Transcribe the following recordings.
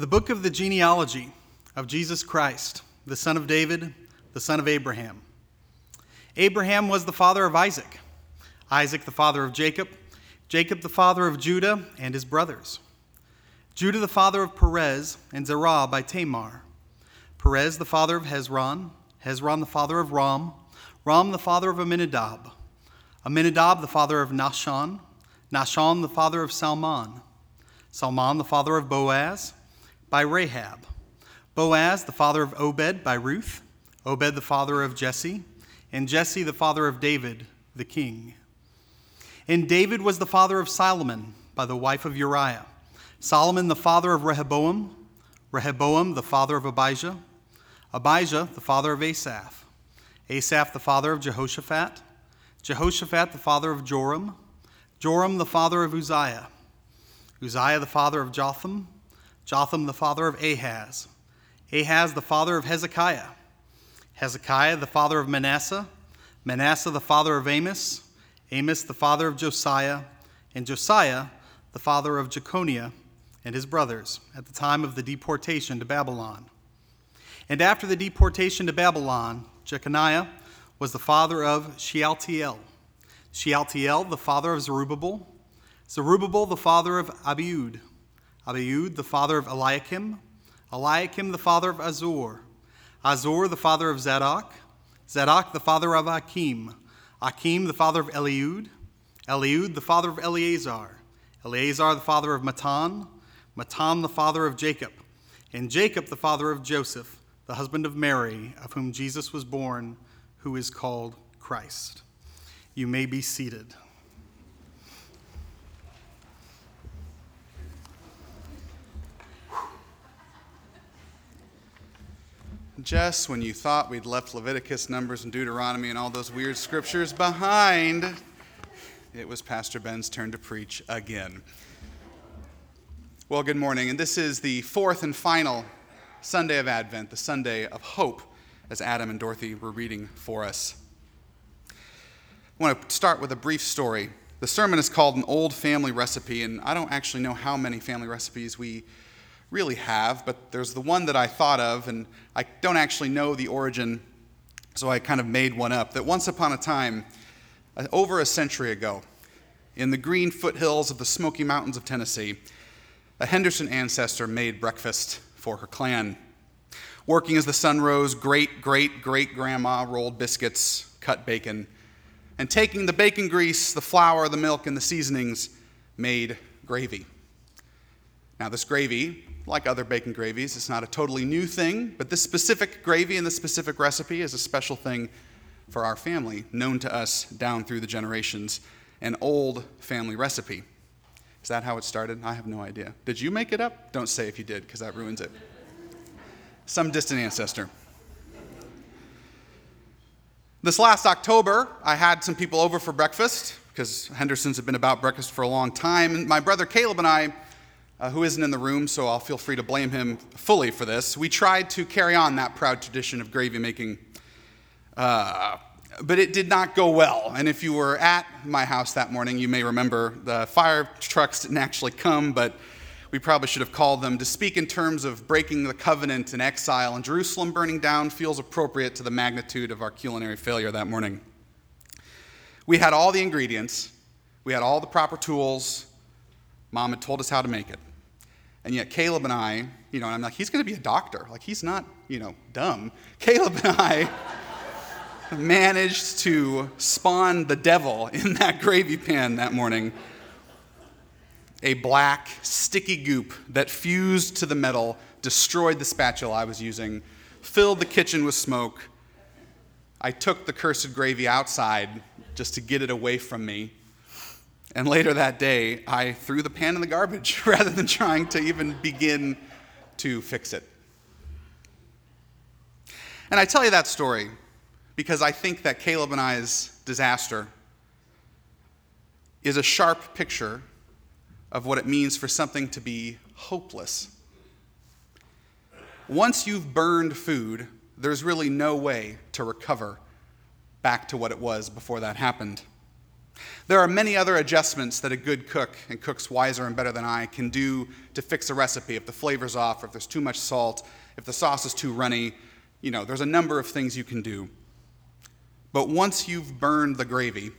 The book of the genealogy of Jesus Christ, the son of David, the son of Abraham. Abraham was the father of Isaac, Isaac the father of Jacob, Jacob the father of Judah and his brothers, Judah the father of Perez and Zerah by Tamar, Perez the father of Hezron, Hezron the father of Ram, Ram the father of Amminadab, Amminadab the father of Nahshon, Nahshon the father of Salmon, Salmon the father of Boaz, by Rahab. Boaz, the father of Obed, by Ruth. Obed, the father of Jesse. And Jesse, the father of David, the king. And David was the father of Solomon, by the wife of Uriah. Solomon, the father of Rehoboam. Rehoboam, the father of Abijah. Abijah, the father of Asaph. Asaph, the father of Jehoshaphat. Jehoshaphat, the father of Joram. Joram, the father of Uzziah. Uzziah, the father of Jotham. Jotham the father of Ahaz, Ahaz the father of Hezekiah, Hezekiah the father of Manasseh, Manasseh the father of Amos, Amos the father of Josiah, and Josiah the father of Jeconiah and his brothers at the time of the deportation to Babylon. And after the deportation to Babylon, Jeconiah was the father of Shealtiel, Shealtiel the father of Zerubbabel, Zerubbabel the father of Abiud, Abiud, the father of Eliakim, Eliakim, the father of Azor, Azor, the father of Zadok, Zadok, the father of Achim, Achim, the father of Eliud, Eliud, the father of Eleazar, Eleazar, the father of Matthan, Matthan, the father of Jacob, and Jacob, the father of Joseph, the husband of Mary, of whom Jesus was born, who is called Christ. You may be seated. Just when you thought we'd left Leviticus, Numbers, and Deuteronomy and all those weird scriptures behind, it was Pastor Ben's turn to preach again. Well, good morning. And this is the fourth and final Sunday of Advent, the Sunday of hope, as Adam and Dorothy were reading for us. I want to start with a brief story. The sermon is called An Old Family Recipe, and I don't actually know how many family recipes we really have, but there's the one that I thought of, and I don't actually know the origin, so I kind of made one up. That once upon a time, uh, over a century ago, in the green foothills of the Smoky Mountains of Tennessee, a Henderson ancestor made breakfast for her clan. Working as the sun rose, great great great grandma rolled biscuits, cut bacon, and taking the bacon grease, the flour, the milk, and the seasonings, made gravy. Now, this gravy like other bacon gravies. It's not a totally new thing, but this specific gravy and this specific recipe is a special thing for our family, known to us down through the generations, an old family recipe. Is that how it started? I have no idea. Did you make it up? Don't say if you did, because that ruins it. Some distant ancestor. This last October, I had some people over for breakfast because Henderson's have been about breakfast for a long time. And my brother Caleb and I uh, who isn't in the room, so I'll feel free to blame him fully for this. We tried to carry on that proud tradition of gravy making, uh, but it did not go well. And if you were at my house that morning, you may remember the fire trucks didn't actually come, but we probably should have called them. To speak in terms of breaking the covenant and exile and Jerusalem burning down feels appropriate to the magnitude of our culinary failure that morning. We had all the ingredients, we had all the proper tools. Mom had told us how to make it. And yet, Caleb and I, you know, I'm like, he's going to be a doctor. Like, he's not, you know, dumb. Caleb and I managed to spawn the devil in that gravy pan that morning. A black, sticky goop that fused to the metal, destroyed the spatula I was using, filled the kitchen with smoke. I took the cursed gravy outside just to get it away from me and later that day, I threw the pan in the garbage rather than trying to even begin to fix it. And I tell you that story because I think that Caleb and I's disaster is a sharp picture of what it means for something to be hopeless. Once you've burned food, there's really no way to recover back to what it was before that happened. There are many other adjustments that a good cook, and cooks wiser and better than I, can do to fix a recipe. If the flavor's off, or if there's too much salt, if the sauce is too runny, you know, there's a number of things you can do. But once you've burned the gravy,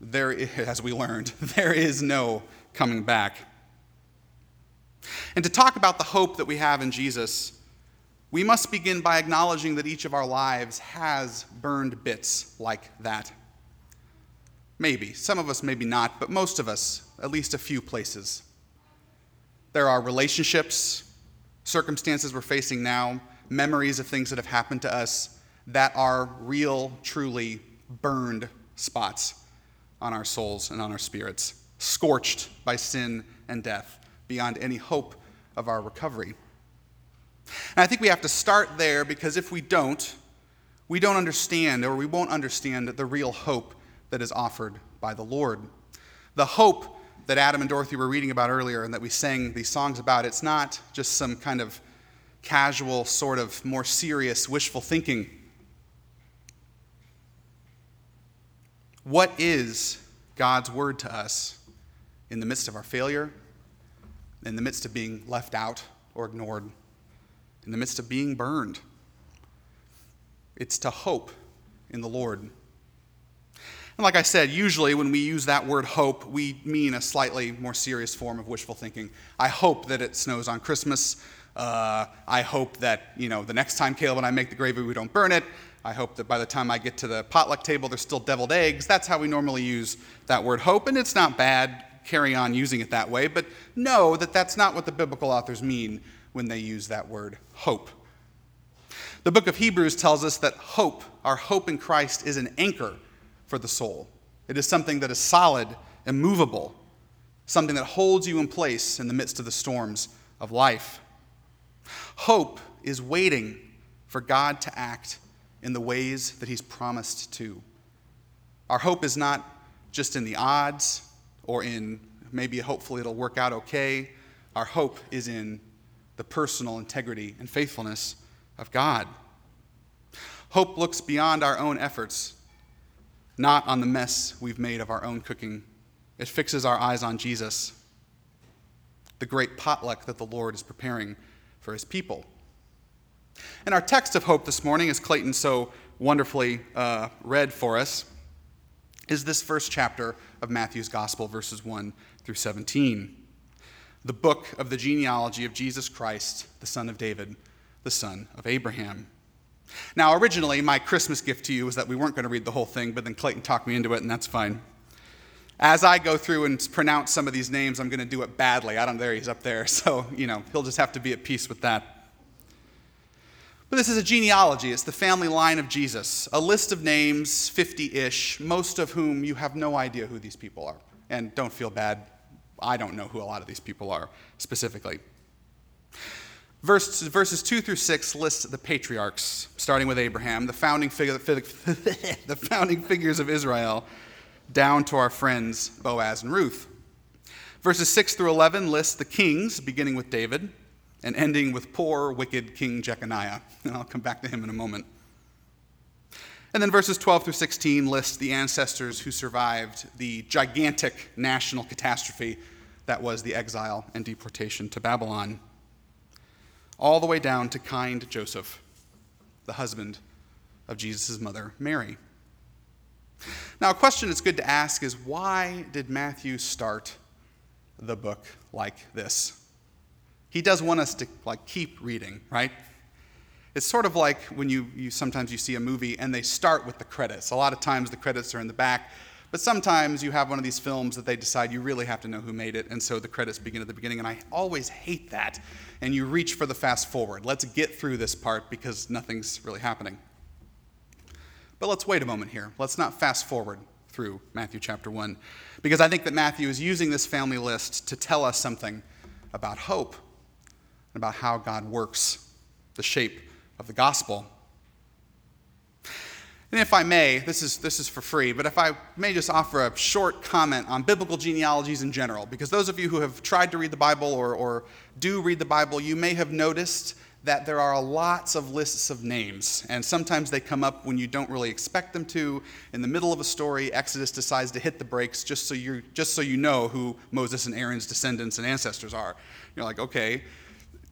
there, as we learned, there is no coming back. And to talk about the hope that we have in Jesus, we must begin by acknowledging that each of our lives has burned bits like that. Maybe. Some of us, maybe not, but most of us, at least a few places. There are relationships, circumstances we're facing now, memories of things that have happened to us that are real, truly burned spots on our souls and on our spirits, scorched by sin and death, beyond any hope of our recovery. And I think we have to start there because if we don't, we don't understand or we won't understand the real hope that is offered by the Lord. The hope that Adam and Dorothy were reading about earlier and that we sang these songs about, it's not just some kind of casual, sort of more serious, wishful thinking. What is God's word to us in the midst of our failure, in the midst of being left out or ignored, in the midst of being burned? It's to hope in the Lord. And like I said, usually when we use that word hope, we mean a slightly more serious form of wishful thinking. I hope that it snows on Christmas. Uh, I hope that, you know, the next time Caleb and I make the gravy, we don't burn it. I hope that by the time I get to the potluck table, there's still deviled eggs. That's how we normally use that word hope, and it's not bad. Carry on using it that way, but know that that's not what the biblical authors mean when they use that word hope. The book of Hebrews tells us that hope, our hope in Christ, is an anchor for the soul. It is something that is solid, immovable, something that holds you in place in the midst of the storms of life. Hope is waiting for God to act in the ways that He's promised to. Our hope is not just in the odds or in maybe hopefully it'll work out okay. Our hope is in the personal integrity and faithfulness of God. Hope looks beyond our own efforts, not on the mess we've made of our own cooking. It fixes our eyes on Jesus, the great potluck that the Lord is preparing for his people. And our text of hope this morning, as Clayton so wonderfully uh, read for us, is this first chapter of Matthew's Gospel, verses 1 through 17. The book of the genealogy of Jesus Christ, the son of David, the son of Abraham. Now, originally, my Christmas gift to you was that we weren't going to read the whole thing, but then Clayton talked me into it, and that's fine. As I go through and pronounce some of these names, I'm going to do it badly. I don't there, he's up there. So, you know, he'll just have to be at peace with that. But this is a genealogy. It's the family line of Jesus. A list of names, 50 ish, most of whom you have no idea who these people are. And don't feel bad. I don't know who a lot of these people are specifically. Verse, verses 2 through 6 list the patriarchs, starting with Abraham, the founding, figure, the founding figures of Israel down to our friends Boaz and Ruth. Verses 6 through 11 list the kings, beginning with David and ending with poor, wicked King Jeconiah. And I'll come back to him in a moment. And then verses 12 through 16 list the ancestors who survived the gigantic national catastrophe that was the exile and deportation to Babylon, all the way down to kind Joseph, the husband of Jesus' mother, Mary. Now, a question it's good to ask is why did Matthew start the book like this? He does want us to like keep reading, right? It's sort of like when you, you sometimes you see a movie and they start with the credits. A lot of times the credits are in the back, but sometimes you have one of these films that they decide you really have to know who made it, and so the credits begin at the beginning. And I always hate that. And you reach for the fast forward. Let's get through this part because nothing's really happening. But let's wait a moment here. Let's not fast forward through Matthew chapter 1, because I think that Matthew is using this family list to tell us something about hope and about how God works, the shape of the gospel. And if I may, this is, this is for free, but if I may just offer a short comment on biblical genealogies in general, because those of you who have tried to read the Bible or, or do read the Bible, you may have noticed that there are lots of lists of names, and sometimes they come up when you don't really expect them to. In the middle of a story, Exodus decides to hit the brakes just so you just so you know who Moses and Aaron's descendants and ancestors are. You're like, okay,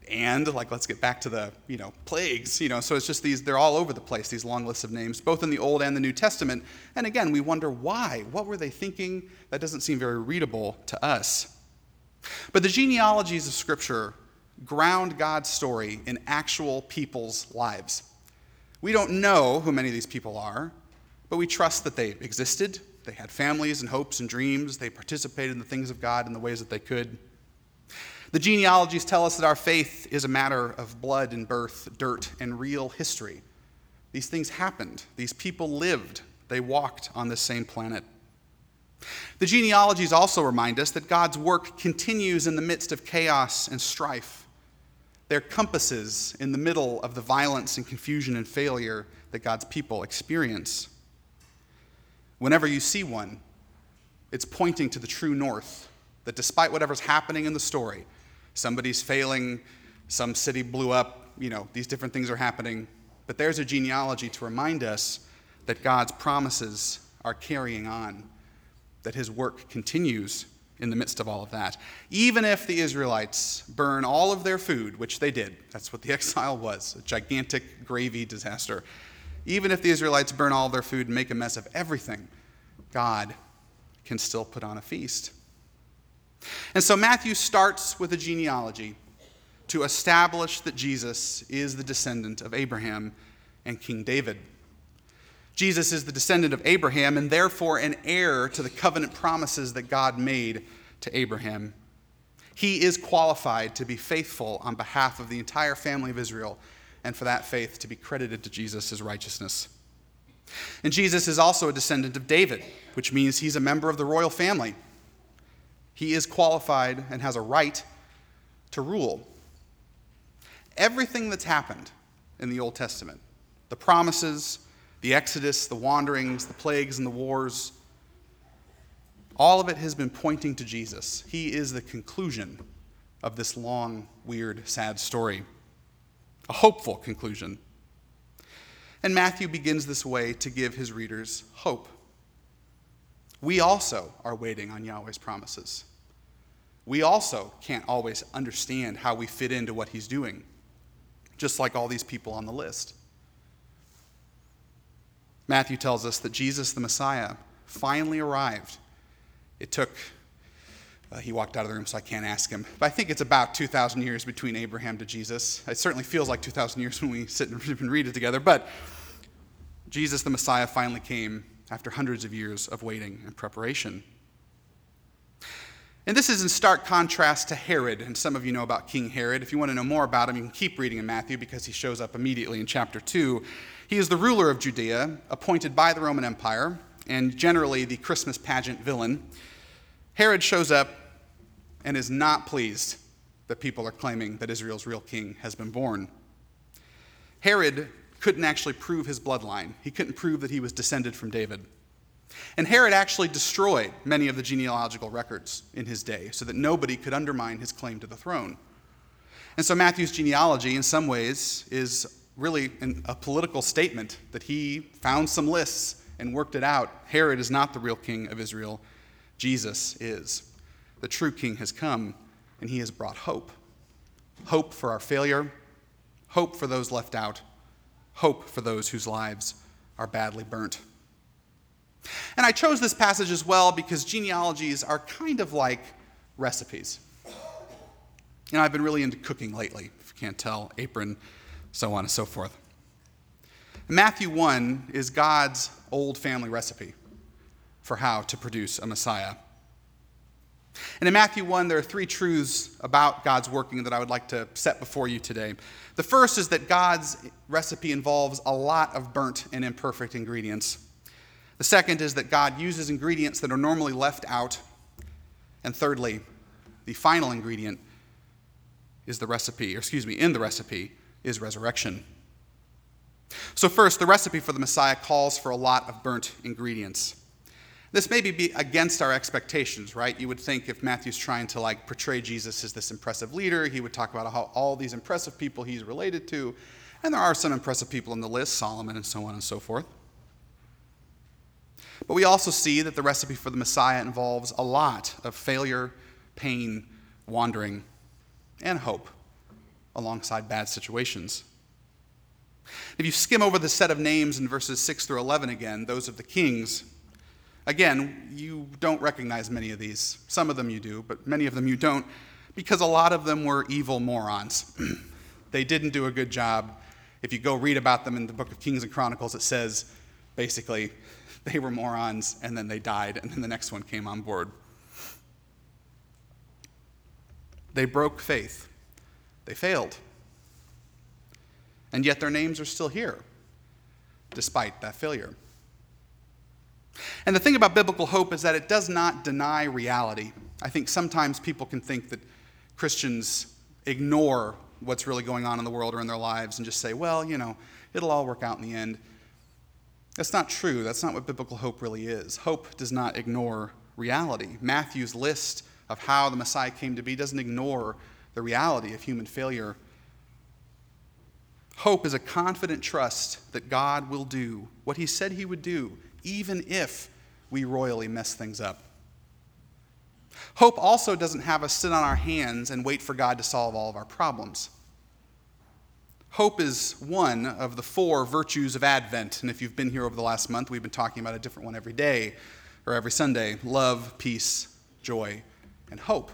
and like let's get back to the you know plagues you know so it's just these they're all over the place these long lists of names both in the old and the new testament. And again we wonder why. What were they thinking? That doesn't seem very readable to us. But the genealogies of scripture ground god's story in actual people's lives. We don't know who many of these people are but we trust that they existed. They had families and hopes and dreams. They participated in the things of god in the ways that they could the genealogies tell us that our faith is a matter of blood and birth, dirt, and real history. These things happened. These people lived. They walked on this same planet. The genealogies also remind us that God's work continues in the midst of chaos and strife. They're compasses in the middle of the violence and confusion and failure that God's people experience. Whenever you see one, it's pointing to the true north, that despite whatever's happening in the story, somebody's failing, some city blew up, you know, these different things are happening. But there's a genealogy to remind us that God's promises are carrying on, that his work continues in the midst of all of that. Even if the Israelites burn all of their food, which they did, that's what the exile was a gigantic gravy disaster. Even if the Israelites burn all their food and make a mess of everything, God can still put on a feast. And so Matthew starts with a genealogy to establish that Jesus is the descendant of Abraham and King David. Jesus is the descendant of Abraham and therefore an heir to the covenant promises that God made to Abraham. He is qualified to be faithful on behalf of the entire family of Israel and for that faith to be credited to Jesus as righteousness. And Jesus is also a descendant of David, which means he's a member of the royal family. He is qualified and has a right to rule. Everything that's happened in the Old Testament, the promises, the Exodus, the wanderings, the plagues, and the wars, all of it has been pointing to Jesus. He is the conclusion of this long, weird, sad story, a hopeful conclusion. And Matthew begins this way to give his readers hope. We also are waiting on Yahweh's promises. We also can't always understand how we fit into what he's doing, just like all these people on the list. Matthew tells us that Jesus, the Messiah, finally arrived. It took, uh, he walked out of the room, so I can't ask him, but I think it's about 2,000 years between Abraham to Jesus. It certainly feels like 2,000 years when we sit and read it together, but Jesus, the Messiah, finally came after hundreds of years of waiting and preparation. And this is in stark contrast to Herod, and some of you know about King Herod. If you want to know more about him, you can keep reading in Matthew because he shows up immediately in chapter 2. He is the ruler of Judea, appointed by the Roman Empire, and generally the Christmas pageant villain. Herod shows up and is not pleased that people are claiming that Israel's real king has been born. Herod couldn't actually prove his bloodline, he couldn't prove that he was descended from David. And Herod actually destroyed many of the genealogical records in his day so that nobody could undermine his claim to the throne. And so Matthew's genealogy, in some ways, is really a political statement that he found some lists and worked it out. Herod is not the real king of Israel, Jesus is. The true king has come, and he has brought hope hope for our failure, hope for those left out, hope for those whose lives are badly burnt. And I chose this passage as well because genealogies are kind of like recipes. You know, I've been really into cooking lately, if you can't tell, apron, so on and so forth. Matthew 1 is God's old family recipe for how to produce a Messiah. And in Matthew 1, there are three truths about God's working that I would like to set before you today. The first is that God's recipe involves a lot of burnt and imperfect ingredients. The second is that God uses ingredients that are normally left out. And thirdly, the final ingredient is the recipe, or excuse me, in the recipe is resurrection. So, first, the recipe for the Messiah calls for a lot of burnt ingredients. This may be against our expectations, right? You would think if Matthew's trying to like portray Jesus as this impressive leader, he would talk about how all these impressive people he's related to, and there are some impressive people in the list, Solomon and so on and so forth. But we also see that the recipe for the Messiah involves a lot of failure, pain, wandering, and hope alongside bad situations. If you skim over the set of names in verses 6 through 11 again, those of the kings, again, you don't recognize many of these. Some of them you do, but many of them you don't, because a lot of them were evil morons. they didn't do a good job. If you go read about them in the book of Kings and Chronicles, it says basically they were morons and then they died, and then the next one came on board. They broke faith, they failed. And yet their names are still here, despite that failure. And the thing about biblical hope is that it does not deny reality. I think sometimes people can think that Christians ignore what's really going on in the world or in their lives and just say, well, you know, it'll all work out in the end. That's not true. That's not what biblical hope really is. Hope does not ignore reality. Matthew's list of how the Messiah came to be doesn't ignore the reality of human failure Hope is a confident trust that God will do what he said he would do, even if we royally mess things up. Hope also doesn't have us sit on our hands and wait for God to solve all of our problems. Hope is one of the four virtues of Advent. And if you've been here over the last month, we've been talking about a different one every day or every Sunday love, peace, joy, and hope.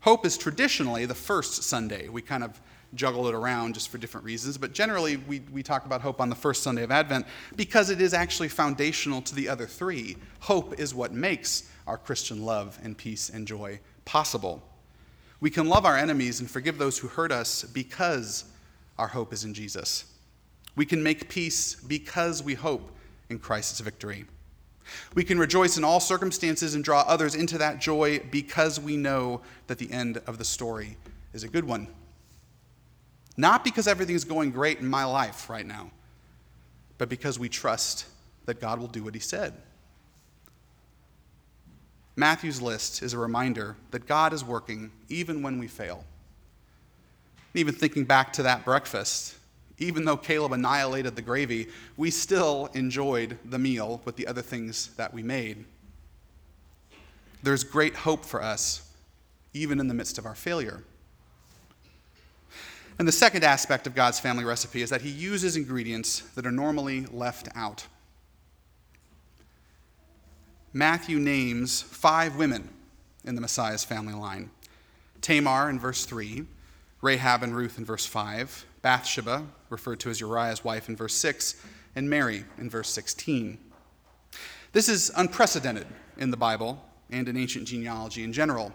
Hope is traditionally the first Sunday. We kind of juggle it around just for different reasons. But generally, we, we talk about hope on the first Sunday of Advent because it is actually foundational to the other three. Hope is what makes our Christian love and peace and joy possible. We can love our enemies and forgive those who hurt us because our hope is in Jesus. We can make peace because we hope in Christ's victory. We can rejoice in all circumstances and draw others into that joy because we know that the end of the story is a good one. Not because everything's going great in my life right now, but because we trust that God will do what he said. Matthew's list is a reminder that God is working even when we fail. Even thinking back to that breakfast, even though Caleb annihilated the gravy, we still enjoyed the meal with the other things that we made. There's great hope for us, even in the midst of our failure. And the second aspect of God's family recipe is that He uses ingredients that are normally left out. Matthew names five women in the Messiah's family line Tamar in verse 3, Rahab and Ruth in verse 5, Bathsheba, referred to as Uriah's wife in verse 6, and Mary in verse 16. This is unprecedented in the Bible and in ancient genealogy in general.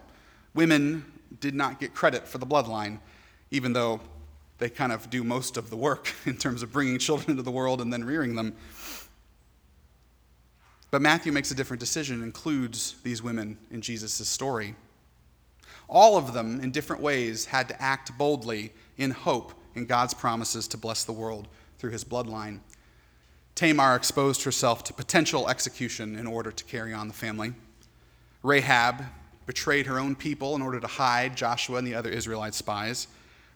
Women did not get credit for the bloodline, even though they kind of do most of the work in terms of bringing children into the world and then rearing them. But Matthew makes a different decision includes these women in Jesus' story. All of them, in different ways, had to act boldly in hope in God's promises to bless the world through his bloodline. Tamar exposed herself to potential execution in order to carry on the family. Rahab betrayed her own people in order to hide Joshua and the other Israelite spies.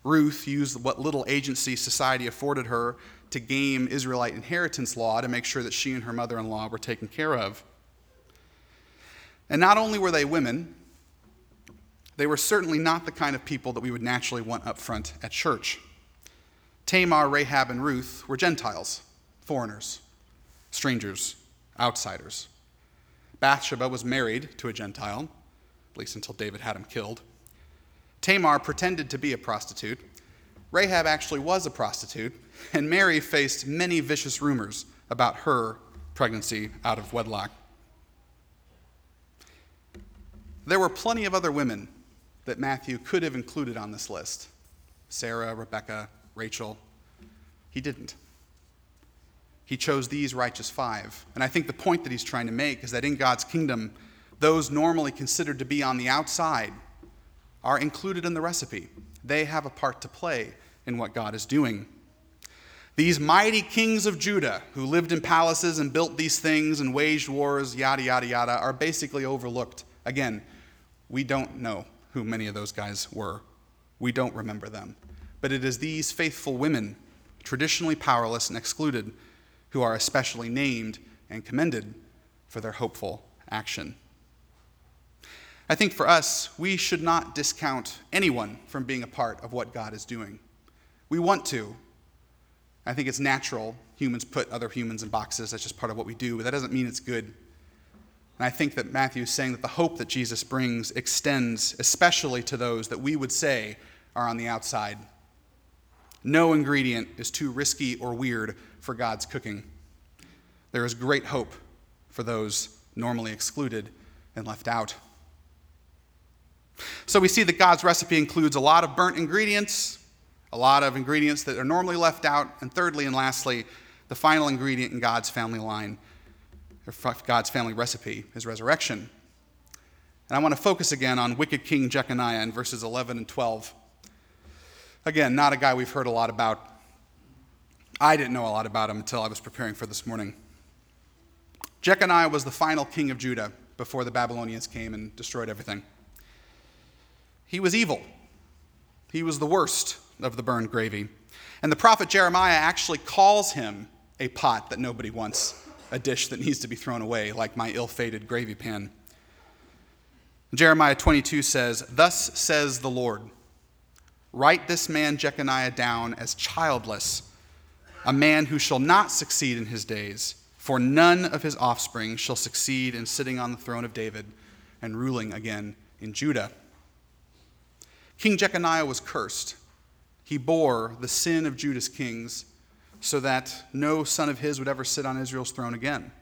Ruth used what little agency society afforded her to game Israelite inheritance law to make sure that she and her mother in law were taken care of. And not only were they women, they were certainly not the kind of people that we would naturally want up front at church. Tamar, Rahab, and Ruth were Gentiles, foreigners, strangers, outsiders. Bathsheba was married to a Gentile, at least until David had him killed. Tamar pretended to be a prostitute. Rahab actually was a prostitute, and Mary faced many vicious rumors about her pregnancy out of wedlock. There were plenty of other women that Matthew could have included on this list Sarah, Rebecca, Rachel. He didn't. He chose these righteous five. And I think the point that he's trying to make is that in God's kingdom, those normally considered to be on the outside are included in the recipe. They have a part to play in what God is doing. These mighty kings of Judah who lived in palaces and built these things and waged wars, yada, yada, yada, are basically overlooked. Again, we don't know who many of those guys were. We don't remember them. But it is these faithful women, traditionally powerless and excluded, who are especially named and commended for their hopeful action. I think for us, we should not discount anyone from being a part of what God is doing. We want to. I think it's natural. Humans put other humans in boxes. That's just part of what we do, but that doesn't mean it's good. And I think that Matthew is saying that the hope that Jesus brings extends especially to those that we would say are on the outside. No ingredient is too risky or weird for God's cooking. There is great hope for those normally excluded and left out. So we see that God's recipe includes a lot of burnt ingredients, a lot of ingredients that are normally left out, and thirdly and lastly, the final ingredient in God's family line, or God's family recipe, is resurrection. And I want to focus again on wicked King Jeconiah in verses 11 and 12. Again, not a guy we've heard a lot about. I didn't know a lot about him until I was preparing for this morning. Jeconiah was the final king of Judah before the Babylonians came and destroyed everything. He was evil. He was the worst of the burned gravy. And the prophet Jeremiah actually calls him a pot that nobody wants, a dish that needs to be thrown away, like my ill fated gravy pan. Jeremiah 22 says, Thus says the Lord, write this man Jeconiah down as childless, a man who shall not succeed in his days, for none of his offspring shall succeed in sitting on the throne of David and ruling again in Judah. King Jeconiah was cursed. He bore the sin of Judah's kings so that no son of his would ever sit on Israel's throne again.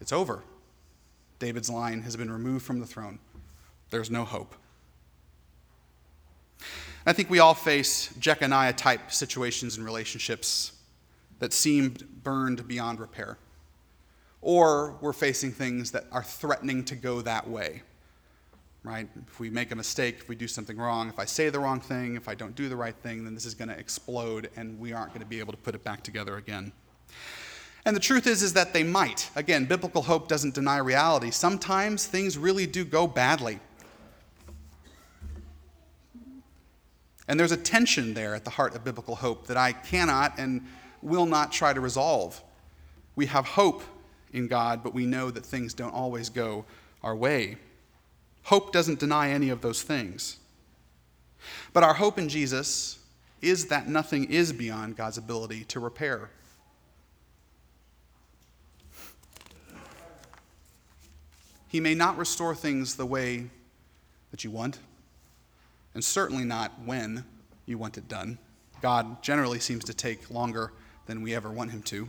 It's over. David's line has been removed from the throne. There's no hope. I think we all face Jeconiah type situations and relationships that seemed burned beyond repair. Or we're facing things that are threatening to go that way right? If we make a mistake, if we do something wrong, if I say the wrong thing, if I don't do the right thing, then this is going to explode and we aren't going to be able to put it back together again. And the truth is is that they might. Again, biblical hope doesn't deny reality. Sometimes things really do go badly. And there's a tension there at the heart of biblical hope that I cannot and will not try to resolve. We have hope in God, but we know that things don't always go our way. Hope doesn't deny any of those things. But our hope in Jesus is that nothing is beyond God's ability to repair. He may not restore things the way that you want, and certainly not when you want it done. God generally seems to take longer than we ever want him to.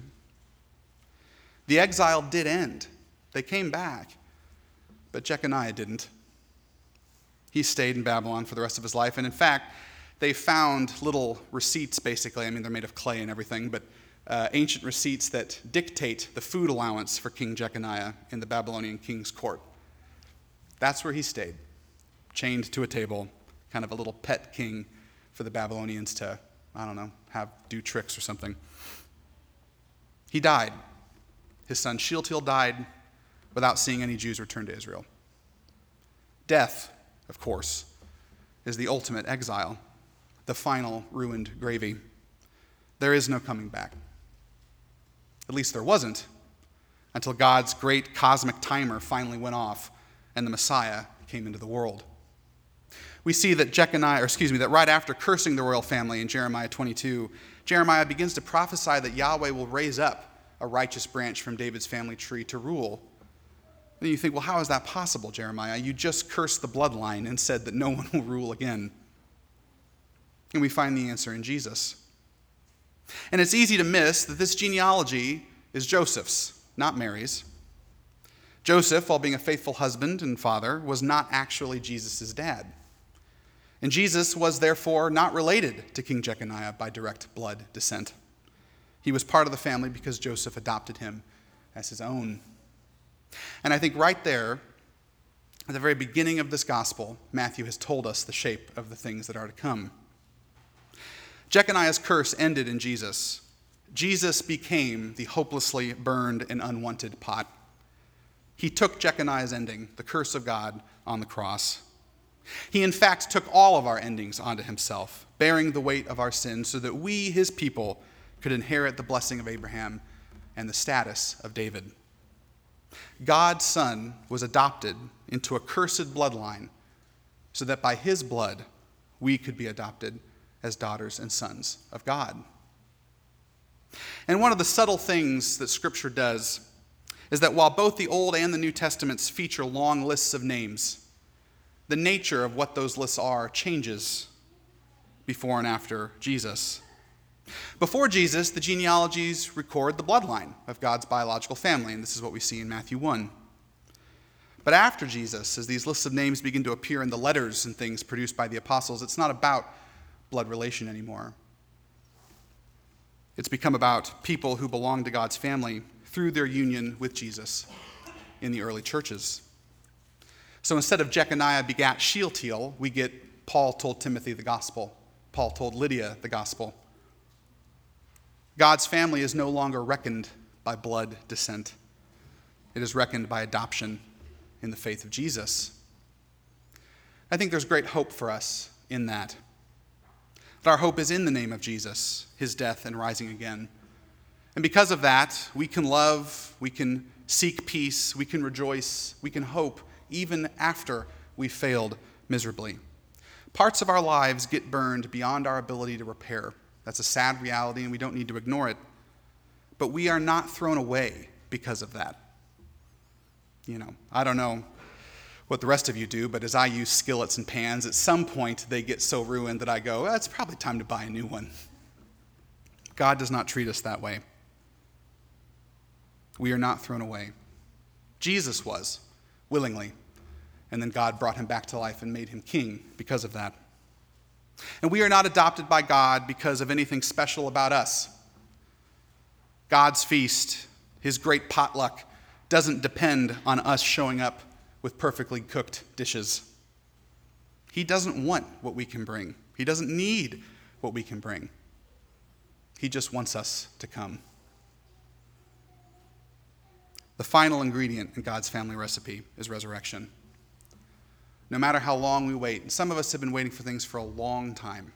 The exile did end, they came back, but Jeconiah didn't he stayed in Babylon for the rest of his life. And in fact, they found little receipts, basically. I mean, they're made of clay and everything, but uh, ancient receipts that dictate the food allowance for King Jeconiah in the Babylonian king's court. That's where he stayed, chained to a table, kind of a little pet king for the Babylonians to, I don't know, have do tricks or something. He died. His son Shealtiel died without seeing any Jews return to Israel. Death of course, is the ultimate exile, the final ruined gravy. There is no coming back. At least there wasn't until God's great cosmic timer finally went off and the Messiah came into the world. We see that Jeconiah, or excuse me, that right after cursing the royal family in Jeremiah 22, Jeremiah begins to prophesy that Yahweh will raise up a righteous branch from David's family tree to rule then you think, well, how is that possible, Jeremiah? You just cursed the bloodline and said that no one will rule again. And we find the answer in Jesus. And it's easy to miss that this genealogy is Joseph's, not Mary's. Joseph, while being a faithful husband and father, was not actually Jesus' dad. And Jesus was therefore not related to King Jeconiah by direct blood descent. He was part of the family because Joseph adopted him as his own. And I think right there, at the very beginning of this gospel, Matthew has told us the shape of the things that are to come. Jeconiah's curse ended in Jesus. Jesus became the hopelessly burned and unwanted pot. He took Jeconiah's ending, the curse of God, on the cross. He, in fact, took all of our endings onto himself, bearing the weight of our sins, so that we, his people, could inherit the blessing of Abraham and the status of David. God's Son was adopted into a cursed bloodline so that by his blood we could be adopted as daughters and sons of God. And one of the subtle things that Scripture does is that while both the Old and the New Testaments feature long lists of names, the nature of what those lists are changes before and after Jesus. Before Jesus, the genealogies record the bloodline of God's biological family, and this is what we see in Matthew 1. But after Jesus, as these lists of names begin to appear in the letters and things produced by the apostles, it's not about blood relation anymore. It's become about people who belong to God's family through their union with Jesus in the early churches. So instead of Jeconiah begat Shealtiel, we get Paul told Timothy the gospel. Paul told Lydia the gospel. God's family is no longer reckoned by blood descent, it is reckoned by adoption in the faith of Jesus. I think there's great hope for us in that. That our hope is in the name of Jesus, his death and rising again. And because of that, we can love, we can seek peace, we can rejoice, we can hope, even after we failed miserably. Parts of our lives get burned beyond our ability to repair. That's a sad reality, and we don't need to ignore it. But we are not thrown away because of that. You know, I don't know what the rest of you do, but as I use skillets and pans, at some point they get so ruined that I go, it's probably time to buy a new one. God does not treat us that way. We are not thrown away. Jesus was, willingly, and then God brought him back to life and made him king because of that. And we are not adopted by God because of anything special about us. God's feast, his great potluck, doesn't depend on us showing up with perfectly cooked dishes. He doesn't want what we can bring, he doesn't need what we can bring. He just wants us to come. The final ingredient in God's family recipe is resurrection. No matter how long we wait, and some of us have been waiting for things for a long time,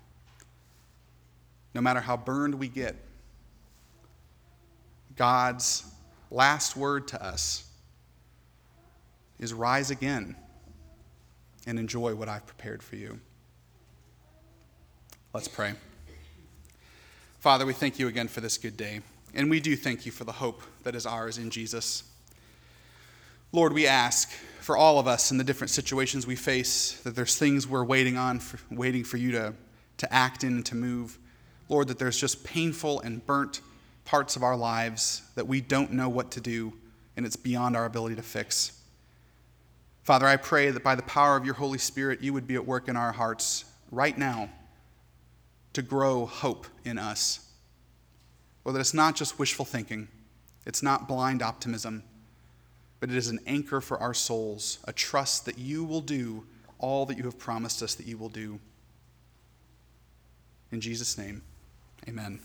no matter how burned we get, God's last word to us is rise again and enjoy what I've prepared for you. Let's pray. Father, we thank you again for this good day, and we do thank you for the hope that is ours in Jesus. Lord, we ask for all of us in the different situations we face that there's things we're waiting on, for, waiting for you to, to act in and to move. Lord, that there's just painful and burnt parts of our lives that we don't know what to do, and it's beyond our ability to fix. Father, I pray that by the power of your Holy Spirit, you would be at work in our hearts right now to grow hope in us. Or that it's not just wishful thinking, it's not blind optimism, but it is an anchor for our souls, a trust that you will do all that you have promised us that you will do. In Jesus' name, amen.